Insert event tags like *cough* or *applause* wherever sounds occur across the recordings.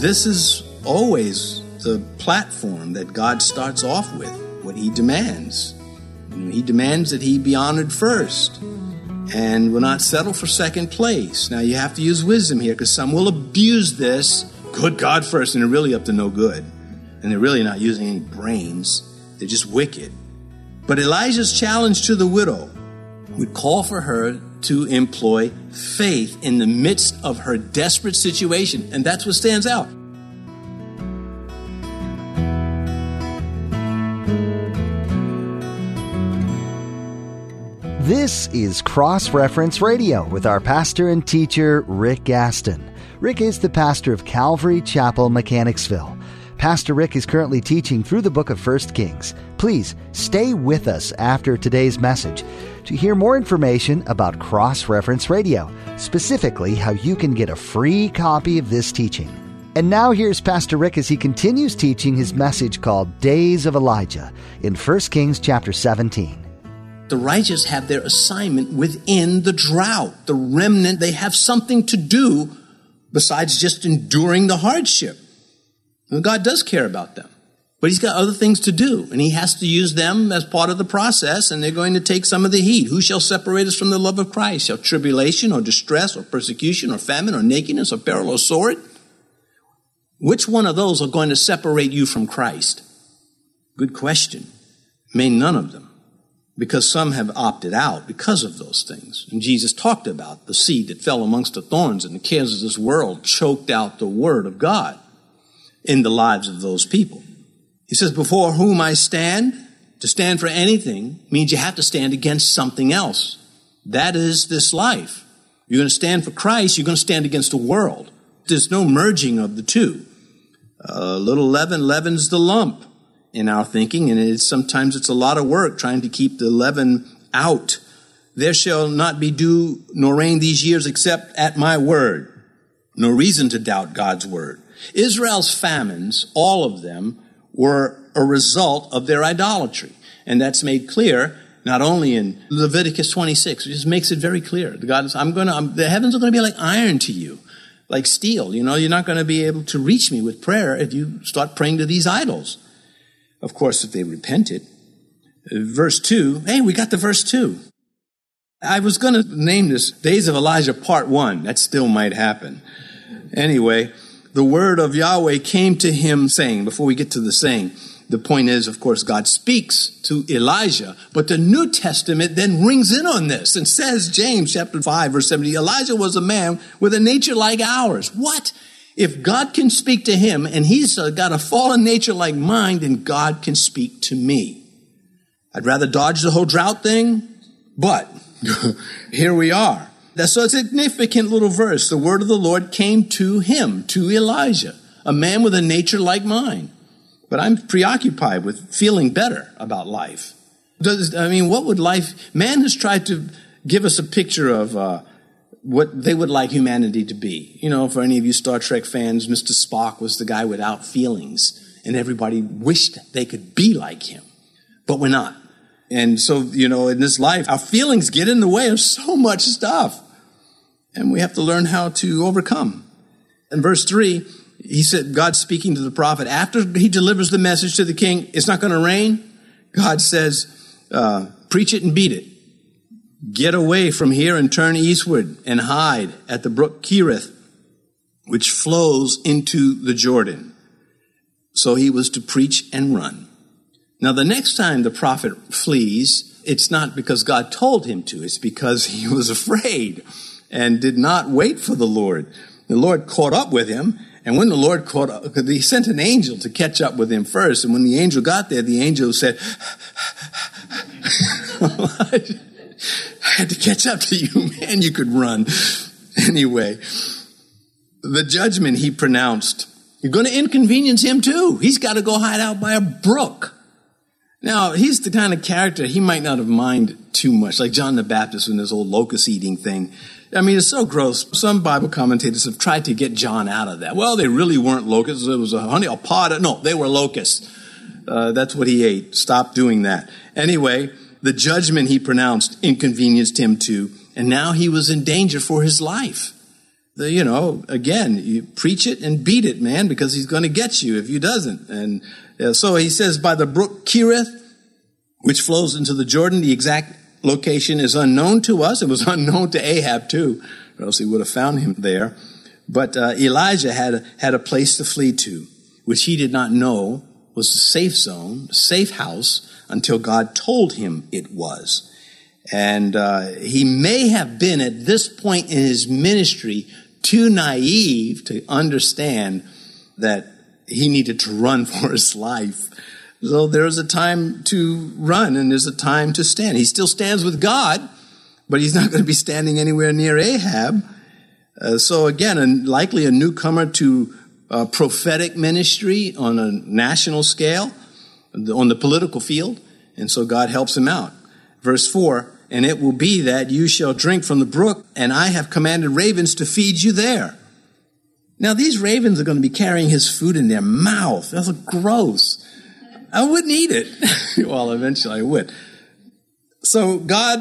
this is always the platform that God starts off with, what He demands. He demands that He be honored first and will not settle for second place. Now, you have to use wisdom here because some will abuse this. Good God first, and they're really up to no good. And they're really not using any brains, they're just wicked. But Elijah's challenge to the widow would call for her to employ faith in the midst of her desperate situation. And that's what stands out. This is Cross Reference Radio with our pastor and teacher, Rick Gaston. Rick is the pastor of Calvary Chapel, Mechanicsville. Pastor Rick is currently teaching through the book of 1 Kings. Please stay with us after today's message to hear more information about Cross Reference Radio, specifically how you can get a free copy of this teaching. And now here's Pastor Rick as he continues teaching his message called Days of Elijah in 1 Kings chapter 17. The righteous have their assignment within the drought. The remnant, they have something to do besides just enduring the hardship. And God does care about them. But he's got other things to do, and he has to use them as part of the process, and they're going to take some of the heat. Who shall separate us from the love of Christ? Shall tribulation or distress or persecution or famine or nakedness or peril or sword? Which one of those are going to separate you from Christ? Good question. May none of them because some have opted out because of those things. And Jesus talked about the seed that fell amongst the thorns and the cares of this world choked out the word of God in the lives of those people. He says, before whom I stand, to stand for anything means you have to stand against something else. That is this life. You're going to stand for Christ, you're going to stand against the world. There's no merging of the two. A little leaven leavens the lump in our thinking, and it's, sometimes it's a lot of work trying to keep the leaven out. There shall not be dew nor rain these years except at my word. No reason to doubt God's word. Israel's famines, all of them, were a result of their idolatry. And that's made clear not only in Leviticus 26, which just makes it very clear. God is, I'm going to, the heavens are going to be like iron to you, like steel. You know, you're not going to be able to reach me with prayer if you start praying to these idols. Of course, if they repented. Verse 2, hey, we got the verse 2. I was going to name this Days of Elijah Part 1. That still might happen. Anyway, the word of Yahweh came to him saying, before we get to the saying, the point is, of course, God speaks to Elijah, but the New Testament then rings in on this and says, James chapter 5, verse 70, Elijah was a man with a nature like ours. What? If God can speak to him and he's got a fallen nature like mine, then God can speak to me. I'd rather dodge the whole drought thing, but *laughs* here we are. That's a significant little verse. The word of the Lord came to him, to Elijah, a man with a nature like mine. But I'm preoccupied with feeling better about life. Does, I mean, what would life, man has tried to give us a picture of, uh, what they would like humanity to be. You know, for any of you Star Trek fans, Mr. Spock was the guy without feelings, and everybody wished they could be like him, but we're not. And so, you know, in this life, our feelings get in the way of so much stuff, and we have to learn how to overcome. In verse 3, he said, God speaking to the prophet, after he delivers the message to the king, it's not going to rain. God says, uh, preach it and beat it. Get away from here and turn eastward and hide at the brook Kerith, which flows into the Jordan. So he was to preach and run. Now, the next time the prophet flees, it's not because God told him to, it's because he was afraid and did not wait for the Lord. The Lord caught up with him, and when the Lord caught up, he sent an angel to catch up with him first, and when the angel got there, the angel said, *laughs* I had to catch up to you, man. You could run. Anyway, the judgment he pronounced, you're going to inconvenience him too. He's got to go hide out by a brook. Now, he's the kind of character he might not have minded too much, like John the Baptist in this old locust eating thing. I mean, it's so gross. Some Bible commentators have tried to get John out of that. Well, they really weren't locusts. It was a honey, a pod. No, they were locusts. Uh, that's what he ate. Stop doing that. Anyway, the judgment he pronounced inconvenienced him too, and now he was in danger for his life. the, you know, again, you preach it and beat it, man, because he's going to get you if he doesn't. And uh, so he says, by the brook Kerith, which flows into the Jordan, the exact location is unknown to us. It was *laughs* unknown to Ahab too, or else he would have found him there. But uh, Elijah had had a place to flee to, which he did not know was a safe zone, a safe house, until God told him it was. And uh, he may have been at this point in his ministry too naive to understand that he needed to run *laughs* for his life. So there's a time to run and there's a time to stand. He still stands with God, but he's not going to be standing anywhere near Ahab. Uh, so again, a, likely a newcomer to uh, prophetic ministry on a national scale, on the political field. And so God helps him out. Verse 4 And it will be that you shall drink from the brook, and I have commanded ravens to feed you there. Now, these ravens are going to be carrying his food in their mouth. That's gross. I wouldn't eat it. *laughs* well, eventually I would. So God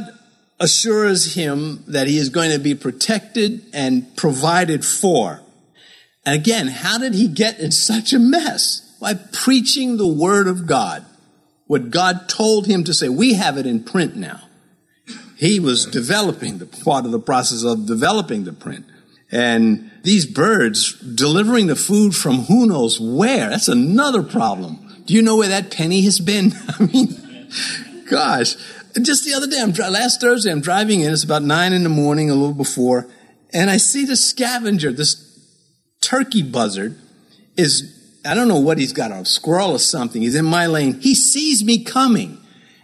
assures him that he is going to be protected and provided for. And again, how did he get in such a mess? By preaching the word of God. What God told him to say. We have it in print now. He was developing the part of the process of developing the print. And these birds delivering the food from who knows where, that's another problem. Do you know where that penny has been? *laughs* I mean, gosh. Just the other day, I'm, last Thursday, I'm driving in. It's about nine in the morning, a little before, and I see the scavenger, this turkey buzzard, is I don't know what he's got, a squirrel or something. He's in my lane. He sees me coming.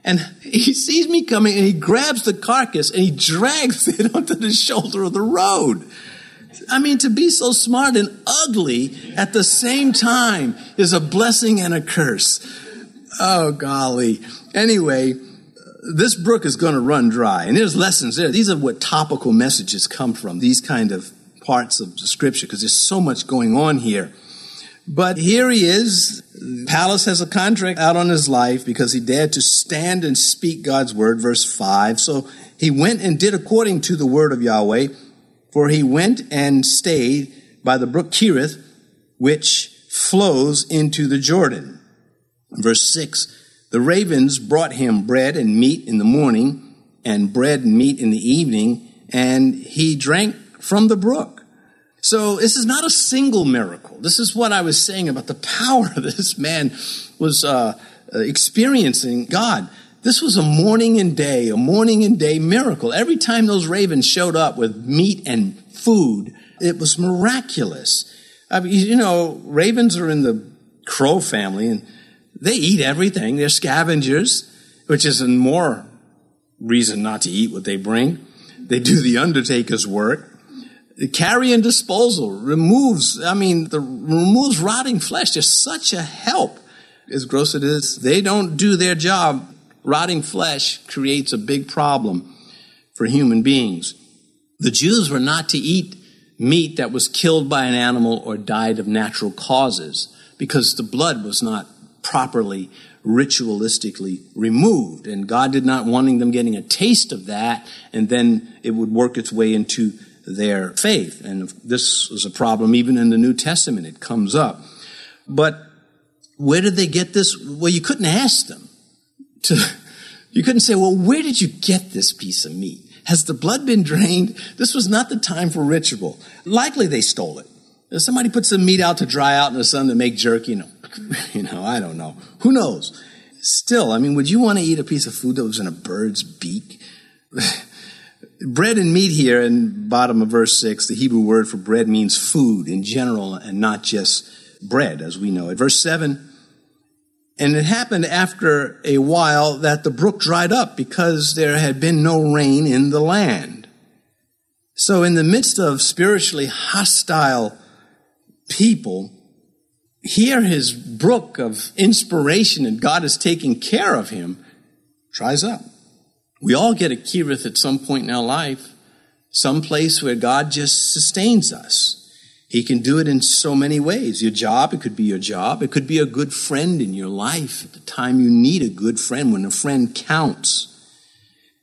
And *laughs* he sees me coming and he grabs the carcass and he drags *laughs* it onto the shoulder of the road. I mean, to be so smart and ugly at the same time is a blessing and a curse. Oh, golly. Anyway, this brook is going to run dry. And there's lessons there. These are what topical messages come from, these kind of parts of the scripture, because there's so much going on here. But here he is. Palace has a contract out on his life because he dared to stand and speak God's word, verse 5. So he went and did according to the word of Yahweh. For he went and stayed by the brook Kerith, which flows into the Jordan. Verse 6 The ravens brought him bread and meat in the morning, and bread and meat in the evening, and he drank from the brook. So this is not a single miracle. This is what I was saying about the *laughs* power *laughs* this man was uh, experiencing God. This was a morning and day, a morning and day miracle. Every time those ravens showed up with meat and food, it was miraculous. I mean, you know, ravens are in the crow family and they eat everything. They're scavengers, which is more reason not to eat what they bring. They do the undertaker's work. The carry and disposal removes, I mean, the removes rotting flesh. They're such a help. As gross it is, they don't do their job rotting flesh creates a big problem for human beings. The Jews were not to eat meat that was killed by an animal or died of natural causes because the blood was not properly ritualistically removed. And God did not wanting them getting a taste of that and then it would work its way into their faith. And this was a problem even in the New Testament. It comes up. But where did they get this? Well, you couldn't ask them to, you couldn't say, well, where did you get this piece of meat? Has the blood been drained? This was not the time for ritual. Likely they stole it. Somebody put some meat out to dry out in the sun to make jerky, you know, *laughs* you know, I don't know. Who knows? Still, I mean, would you want to eat a piece of food that was in a bird's beak? *laughs* bread and meat here in bottom of verse 6, the Hebrew word for bread means food in general and not just bread as we know it. Verse 7, and it happened after a while that the brook dried up because there had been no rain in the land. So, in the midst of spiritually hostile people, here his brook of inspiration and God is taking care of him dries up. We all get a Kerith at some point in our life, some place where God just sustains us. He can do it in so many ways. Your job, it could be your job. It could be a good friend in your life at the time you need a good friend, when a friend counts.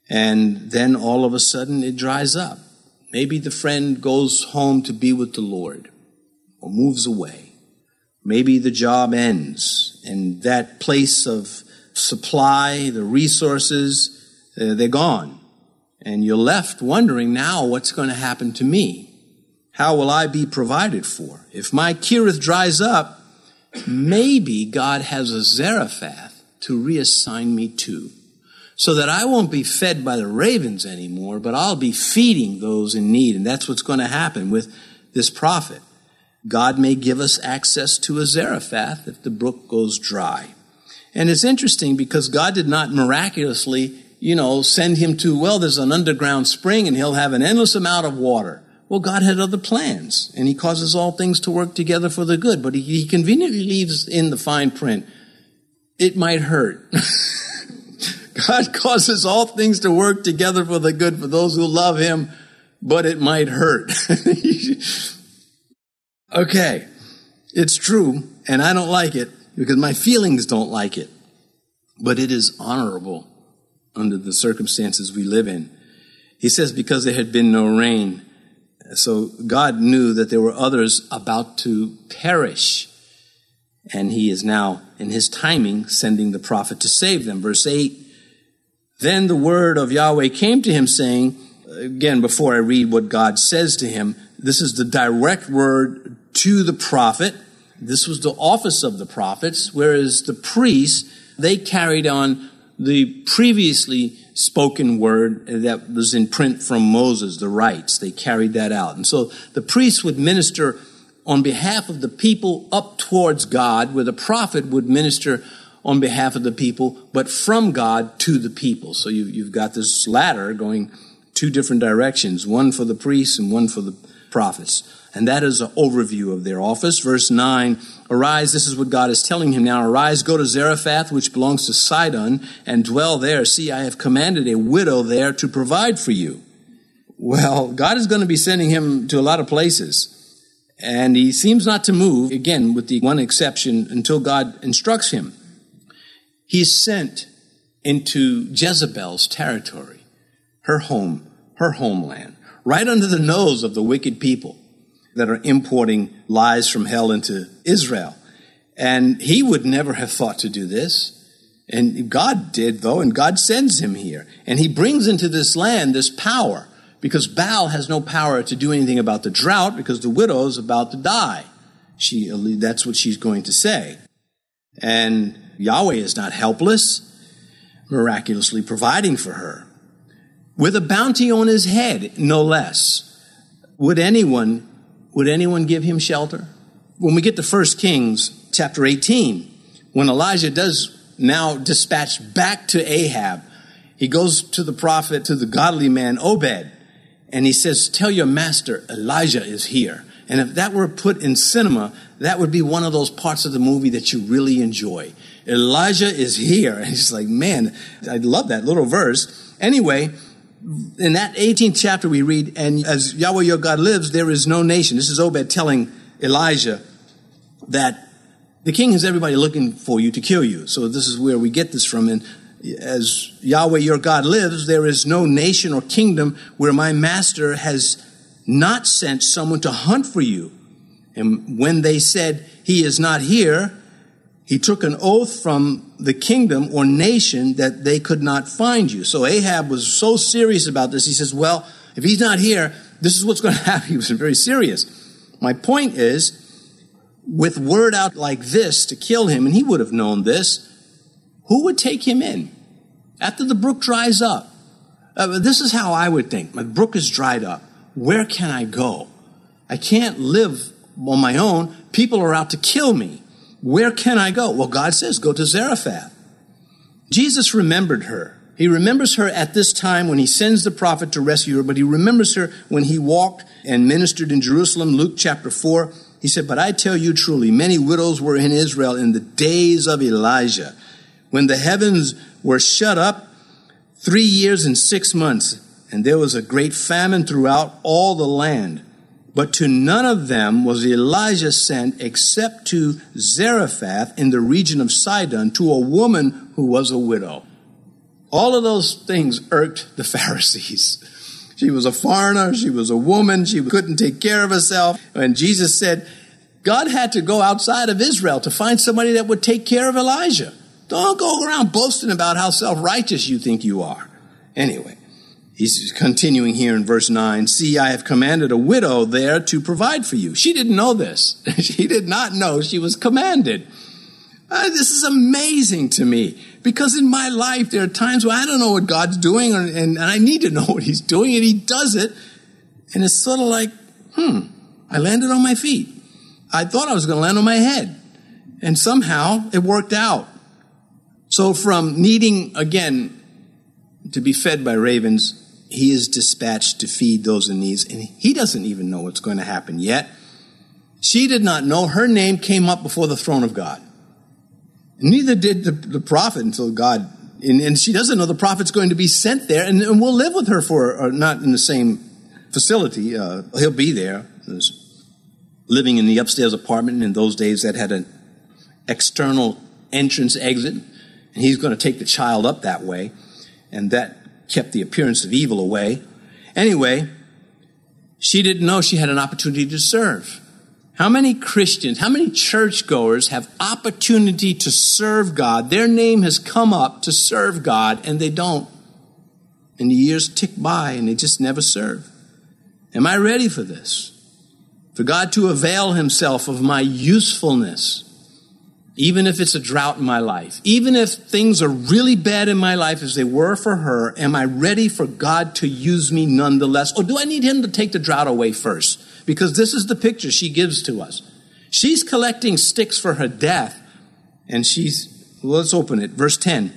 And then all of a sudden it dries up. Maybe the friend goes home to be with the Lord or moves away. Maybe the job ends and that place of supply, the resources, uh, they're gone. And you're left wondering now what's going to happen to me? How will I be provided for? If my Kerith dries up, maybe God has a Zarephath to reassign me to so that I won't be fed by the ravens anymore, but I'll be feeding those in need. And that's what's going to happen with this prophet. God may give us access to a Zarephath if the brook goes dry. And it's interesting because God did not miraculously, you know, send him to, well, there's an underground spring and he'll have an endless amount of water. Well, God had other plans and he causes all things to work together for the good, but he, conveniently leaves in the fine print. It might hurt. *laughs* God causes all things to work together for the good for those who love Him, but it might hurt. *laughs* okay, it's true, and I don't like it because my feelings don't like it, but it is honorable under the circumstances we live in. He says, because there had been no rain. So God knew that there were others about to perish. And he is now, in his timing, sending the prophet to save them. Verse 8 then the word of Yahweh came to him, saying, again, before I read what God says to him, this is the direct word to the prophet. This was the office of the prophets, whereas the priests, they carried on the previously spoken word that was in print from Moses, the rites. They carried that out. And so the priests would minister on behalf of the people up towards God, where the prophet would minister on behalf of the people, but from God to the people. So you, have got this ladder going two different directions, one for the priests and one for the prophets. And that is an overview of their office. Verse 9, arise, this is what God is telling him now. Arise, go to Zarephath, which belongs to Sidon, and dwell there. See, I have commanded a widow there to provide for you. Well, God is going to be sending him to a lot of places. And he seems not to move, again, with the one exception, until God instructs him. He's sent into Jezebel's territory, her home, her homeland, right under the nose of the wicked people that are importing lies from hell into Israel. And he would never have thought to do this. And God did, though, and God sends him here. And he brings into this land this power because Baal has no power to do anything about the drought because the widow is about to die. She, that's what she's going to say. And Yahweh is not helpless, miraculously providing for her. With a bounty on his head, no less. Would anyone, would anyone give him shelter? When we get to 1 Kings chapter 18, when Elijah does now dispatch back to Ahab, he goes to the prophet, to the godly man Obed, and he says, Tell your master Elijah is here. And if that were put in cinema, that would be one of those parts of the movie that you really enjoy. Elijah is here. And *laughs* he's like, man, I love that little verse. Anyway, in that 18th chapter we read, and as Yahweh your God lives, there is no nation. This is Obed telling Elijah that the king has everybody looking for you to kill you. So this is where we get this from. And as Yahweh your God lives, there is no nation or kingdom where my master has not sent someone to hunt for you. And when they said, He is not here, he took an oath from the kingdom or nation that they could not find you. So Ahab was so serious about this. He says, Well, if he's not here, this is what's *laughs* going to happen. He was very serious. My point is, with word out like this to kill him, and he would have known this, who would take him in? After the brook dries up. Uh, this is how I would think. My brook is dried up where can I go? I can't live on my own. People are out to kill me. Where can I go? Well, God says, go to Zarephath. Jesus remembered her. He remembers her at this time when he sends the prophet to rescue her, but he remembers her when he walked and ministered in Jerusalem. Luke chapter 4. He said, But I tell you truly, many widows were in Israel in the days of Elijah, when the heavens were shut up three years and six months and there was a great famine throughout all the land. But to none of them was Elijah sent except to Zarephath in the region of Sidon to a woman who was a widow. All of those things irked the *laughs* Pharisees. She was a foreigner. She was a woman. She couldn't take care of herself. And Jesus said, God had to go outside of Israel to find somebody that would take care of Elijah. Don't go around boasting about how self righteous you think you are. Anyway, he's continuing here in verse 9 See, I have commanded a widow there to provide for you. She didn't know this. *laughs* she did not know she was commanded. Uh, this is amazing to me because in my life there are times where I don't know what God's doing and, and I need to know *laughs* what He's doing and He does it. And it's sort of like, hmm, I landed on my feet. I thought I was going to land on my head. And somehow it worked out. So from needing, again, to be fed by ravens, he is dispatched to feed those in need. And he doesn't even know what's going to happen yet. She did not know. Her name came up before the throne of God. Neither did the, the prophet until God, and, and, she doesn't know the prophet's going to be sent there, and, and we'll live with her for, uh, not in the same facility. Uh, he'll be there. living in the upstairs apartment in those days that had an external entrance exit, and he's going to take the child up that way, and that kept the appearance of evil away. Anyway, she didn't know she had an opportunity to serve. How many Christians, how many churchgoers have opportunity to serve God? Their name has come up to serve God and they don't. And the years tick by and they just never serve. Am I ready for this? For God to avail himself of my usefulness, even if it's a drought in my life, even if things are really bad in my life as they were for her, am I ready for God to use me nonetheless? Or do I need him to take the drought away first? because this is the picture she gives to us. She's collecting sticks for her death, and she's, let's open it. Verse 10.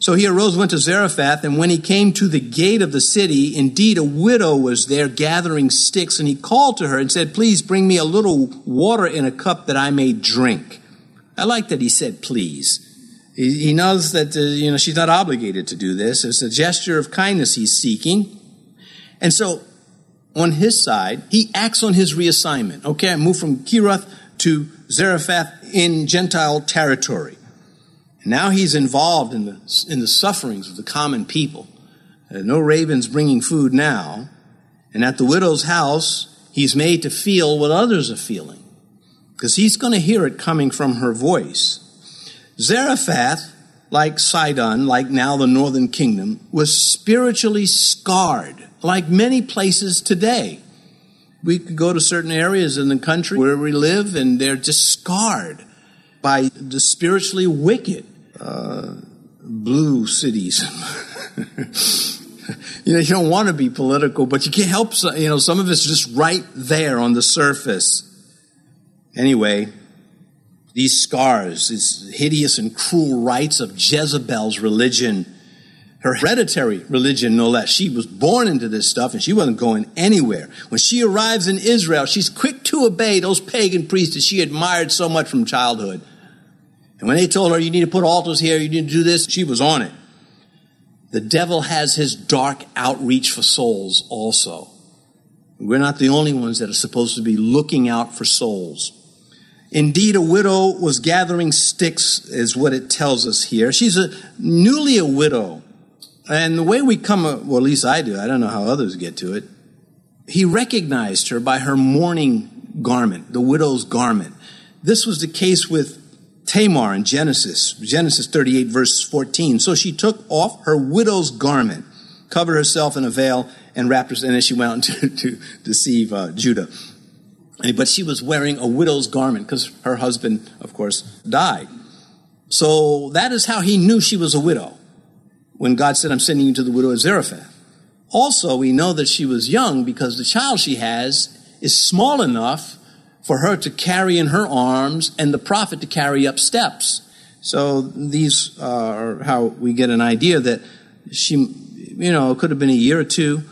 So he arose, went to Zarephath, and when he came to the gate of the city, indeed a widow was there gathering sticks, and he called to her and said, Please bring me a little water in a cup that I may drink. I like that he said, Please. He, knows that, uh, you know, she's not obligated to do this. It's a gesture of kindness he's seeking. And so on his side, he acts on his reassignment. Okay, I moved from Kerioth to Zarephath in Gentile territory. Now he's involved in the, in the sufferings of the common people. Uh, no ravens bringing food now. And at the widow's house, he's made to feel what others are feeling. Because he's going to hear it coming from her voice. Zarephath, like Sidon, like now the northern kingdom, was spiritually scarred like many places today. We could go to certain areas in the country where we live and they're just scarred by the spiritually wicked. Uh, blue cities. *laughs* you know, you don't want to be political, but you can't help, you know, some of it's just right there on the surface. Anyway, these scars, these hideous and cruel rites of Jezebel's religion, her hereditary religion, no less. She was born into this stuff and she wasn't going anywhere. When she arrives in Israel, she's quick to obey those pagan priests that she admired so much from childhood. And when they told her, you need to put altars here, you need to do this, she was on it. The devil has his dark outreach for souls also. We're not the only ones that are supposed to be looking out for souls. Indeed, a widow was gathering sticks, is what it tells us here. She's a newly a widow. And the way we come, well, at least I do, I don't know how others get to it. He recognized her by her mourning garment, the widow's garment. This was the case with Tamar in Genesis, Genesis 38, verse 14. So she took off her widow's garment, covered herself in a veil, and wrapped herself, and then she went out *laughs* to, to deceive uh, Judah. But she was wearing a widow's garment because her husband, of course, died. So that is how he knew she was a widow when God said, I'm sending you to the widow of Zarephath. Also, we know that she was young because the child she has is small enough for her to carry in her arms and the prophet to carry up steps. So these are how we get an idea that she, you know, it could have been a year or two,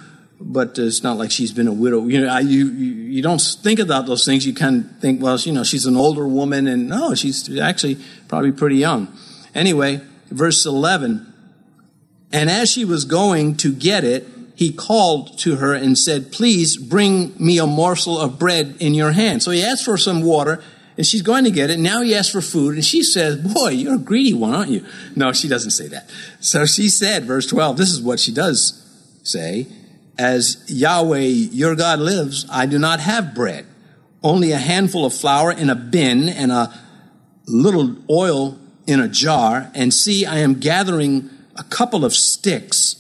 but it's not like she's been a widow. You know, you, you don't think about those things. You kind of think, well, you know, she's an older woman, and no, she's actually probably pretty young. Anyway, verse 11 and as she was going to get it, he called to her and said, Please bring me a morsel of bread in your hand. So he asked for some water, and she's going to get it. Now he asks for food, and she says, Boy, you're a greedy one, aren't you? No, she doesn't say that. So she said, verse 12, this is what she does say As Yahweh your God lives, I do not have bread, only a handful of flour in a bin and a little oil in a jar. And see, I am gathering a couple of sticks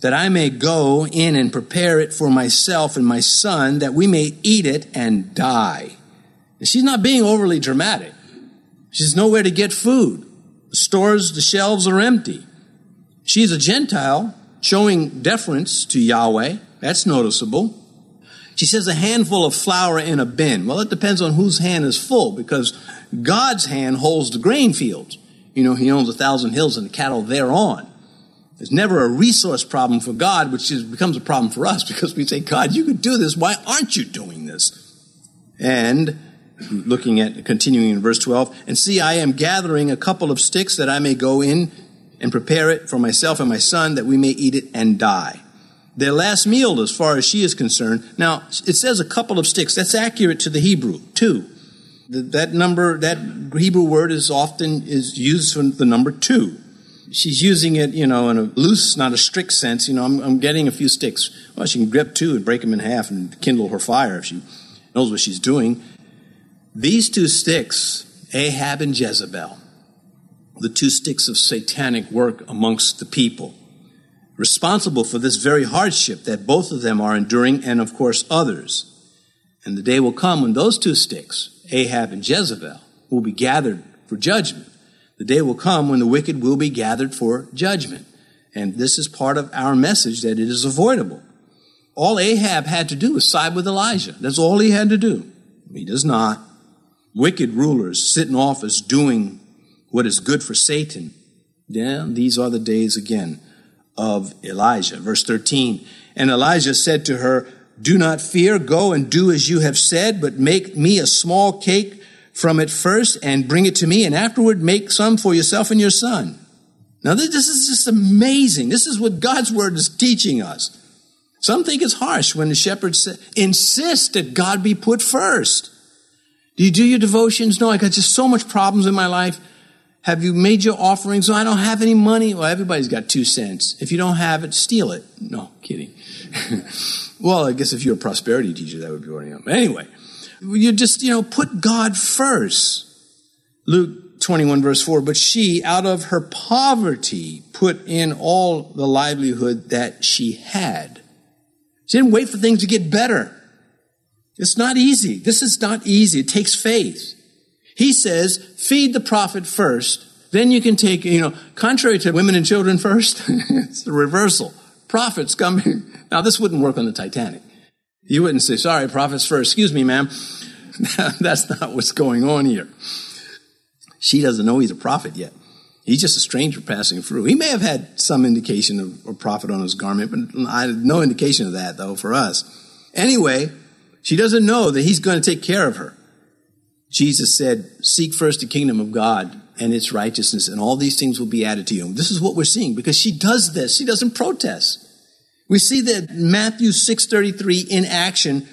that I may go in and prepare it for myself and my son, that we may eat it and die. And she's not being overly dramatic. She's nowhere to get food. The stores, the shelves are empty. She's a Gentile showing deference to Yahweh. That's noticeable. She says a handful of flour in a bin. Well, it depends on whose hand is full because God's hand holds the grain fields. You know, he owns a thousand hills and the cattle thereon. There's never a resource problem for God, which is, becomes a problem for us *laughs* because we say, God, you could do this. Why aren't you doing this? And looking at continuing in verse 12, and see, I am gathering a couple of sticks that I may go in and prepare it for myself and my son that we may eat it and die. Their last meal, as far as she is concerned. Now, it says a couple of sticks. That's accurate to the Hebrew, two. That number, that Hebrew word is often is used for the number two she's using it, you know, in a loose, not a strict sense. You know, I'm, I'm getting a few sticks. Well, she can grip two and break them in half and kindle her fire if she knows what she's doing. These two sticks, Ahab and Jezebel, the two sticks of satanic work amongst the people, responsible for this very hardship that both of them are enduring, and of course others. And the day will come when those two sticks, Ahab and Jezebel, will be gathered for judgment. The day will come when the wicked will be gathered for judgment. And this is part of our message that it is avoidable. All Ahab had to do was side with Elijah. That's all he had to do. He does not. Wicked rulers sit in office doing what is good for Satan. Yeah, these are the days again of Elijah. Verse 13. And Elijah said to her, Do not fear, go and do as you have said, but make me a small cake from it first and bring it to me, and afterward make some for yourself and your son. Now, this is just amazing. This is what God's word is teaching us. Some think it's harsh when the shepherds insist that God be put first. Do you do your devotions? No, I got just so much problems in my life. Have you made your offerings? No, I don't have any money. Well, everybody's got two cents. If you don't have it, steal it. No, kidding. *laughs* well, I guess if you're a prosperity teacher, that would be of them. Anyway, you just, you know, put God first. Luke 21 verse 4, but she out of her poverty put in all the livelihood that she had. She didn't wait for things to get better. It's not easy. This is not easy. It takes faith. He says, feed the prophet first, then you can take, you know, contrary to women and children first, *laughs* it's the reversal. Prophets coming. Now, this wouldn't work on the Titanic. You wouldn't say, sorry, prophets first. Excuse me, ma'am. *laughs* That's not what's going on here. She doesn't know he's a prophet yet. He's just a stranger passing through. He may have had some indication of a prophet on his garment, but I had no indication of that, though, for us. Anyway, she doesn't know that he's going to take care of her. Jesus said, Seek first the kingdom of God and its righteousness, and all these things will be added to you. This is what we're seeing because she does this. She doesn't protest. We see that Matthew 6:33 in action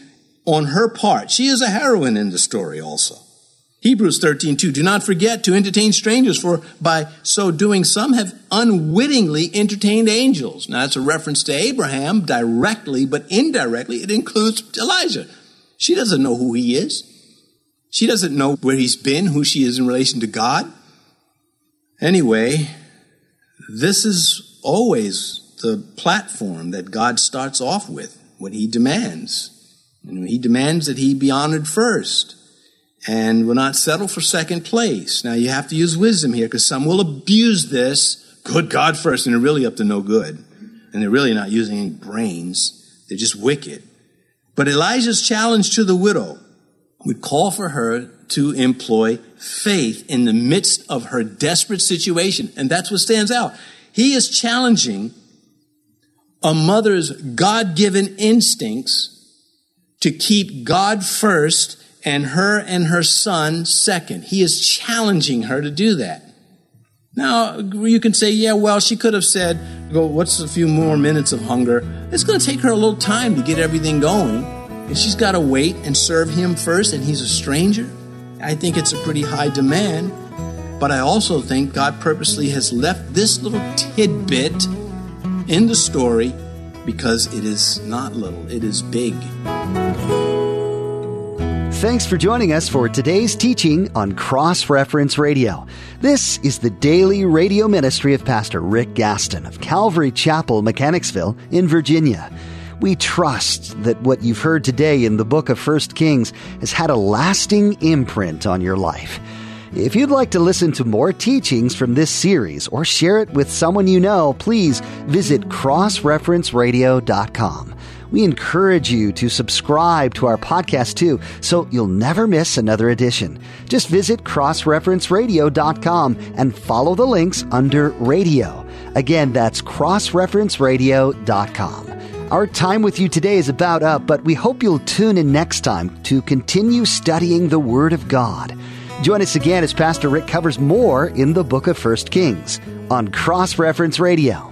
on her part. She is a heroine in the story also. Hebrews 13:2 Do not forget to entertain strangers for by so doing some have unwittingly entertained angels. Now that's a reference to Abraham directly but indirectly it includes Elijah. She doesn't know who he is. She doesn't know where he's been, who she is in relation to God. Anyway, this is always the platform that God starts off with, what he demands. And he demands that he be honored first and will not settle for second place. Now you have to use wisdom here because some will abuse this. Good God first, and they're really up to no good. And they're really not using any brains. They're just wicked. But Elijah's challenge to the widow would call for her to employ faith in the midst of her desperate situation. And that's what stands out. He is challenging a mother's God given instincts to keep God first and her and her son second. He is challenging her to do that. Now, you can say, yeah, well, she could have said, go, what's a few more minutes of hunger? It's going to take her a little time to get everything going. And she's got to wait and serve him first, and he's a stranger. I think it's a pretty high demand. But I also think God purposely has left this little tidbit in the story because it is not little, it is big. Thanks for joining us for today's teaching on Cross Reference Radio. This is the daily radio ministry of Pastor Rick Gaston of Calvary Chapel, Mechanicsville, in Virginia. We trust that what you've heard today in the book of 1 Kings has had a lasting imprint on your life. If you'd like to listen to more teachings from this series or share it with someone you know, please visit crossreferenceradio.com. We encourage you to subscribe to our podcast too, so you'll never miss another edition. Just visit crossreferenceradio.com and follow the links under radio. Again, that's crossreferenceradio.com. Our time with you today is about up, but we hope you'll tune in next time to continue studying the Word of God. Join us again as Pastor Rick covers more in the book of 1 Kings on Cross Reference Radio.